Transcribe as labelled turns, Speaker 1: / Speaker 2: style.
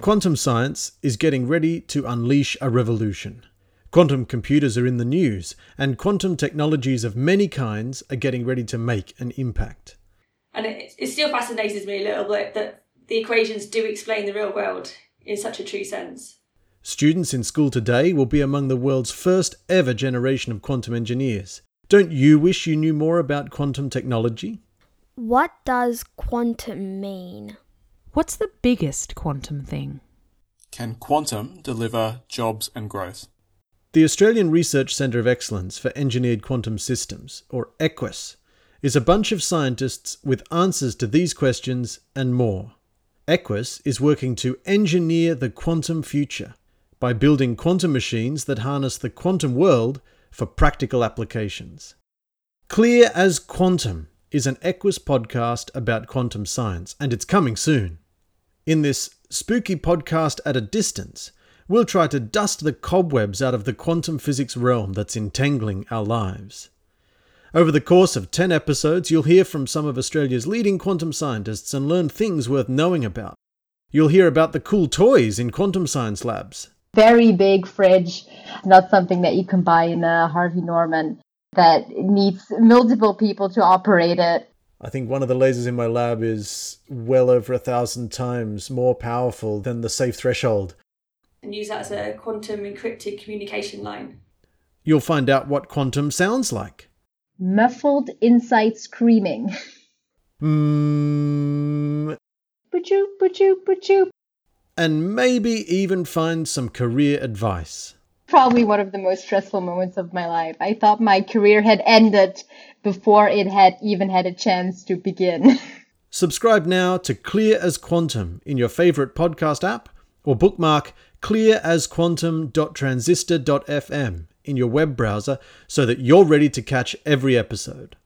Speaker 1: quantum science is getting ready to unleash a revolution. Quantum computers are in the news, and quantum technologies of many kinds are getting ready to make an impact.
Speaker 2: And it, it still fascinates me a little bit that the equations do explain the real world in such a true sense.
Speaker 1: Students in school today will be among the world's first ever generation of quantum engineers. Don't you wish you knew more about quantum technology?
Speaker 3: What does quantum mean?
Speaker 4: What's the biggest quantum thing?
Speaker 5: Can quantum deliver jobs and growth?
Speaker 1: The Australian Research Centre of Excellence for Engineered Quantum Systems, or EQUS, is a bunch of scientists with answers to these questions and more. EQUS is working to engineer the quantum future by building quantum machines that harness the quantum world for practical applications. Clear as Quantum is an EQUS podcast about quantum science, and it's coming soon. In this spooky podcast at a distance, we'll try to dust the cobwebs out of the quantum physics realm that's entangling our lives. Over the course of 10 episodes, you'll hear from some of Australia's leading quantum scientists and learn things worth knowing about. You'll hear about the cool toys in quantum science labs.
Speaker 6: Very big fridge, not something that you can buy in a Harvey Norman that needs multiple people to operate it.
Speaker 1: I think one of the lasers in my lab is well over a thousand times more powerful than the safe threshold.
Speaker 2: And use that as a quantum encrypted communication line.
Speaker 1: You'll find out what quantum sounds like.
Speaker 6: Muffled inside screaming.
Speaker 1: Hmm.
Speaker 6: Butchoo, butchoo, butchoo.
Speaker 1: And maybe even find some career advice.
Speaker 6: Probably one of the most stressful moments of my life. I thought my career had ended before it had even had a chance to begin.
Speaker 1: Subscribe now to Clear as Quantum in your favorite podcast app or bookmark clearasquantum.transistor.fm in your web browser so that you're ready to catch every episode.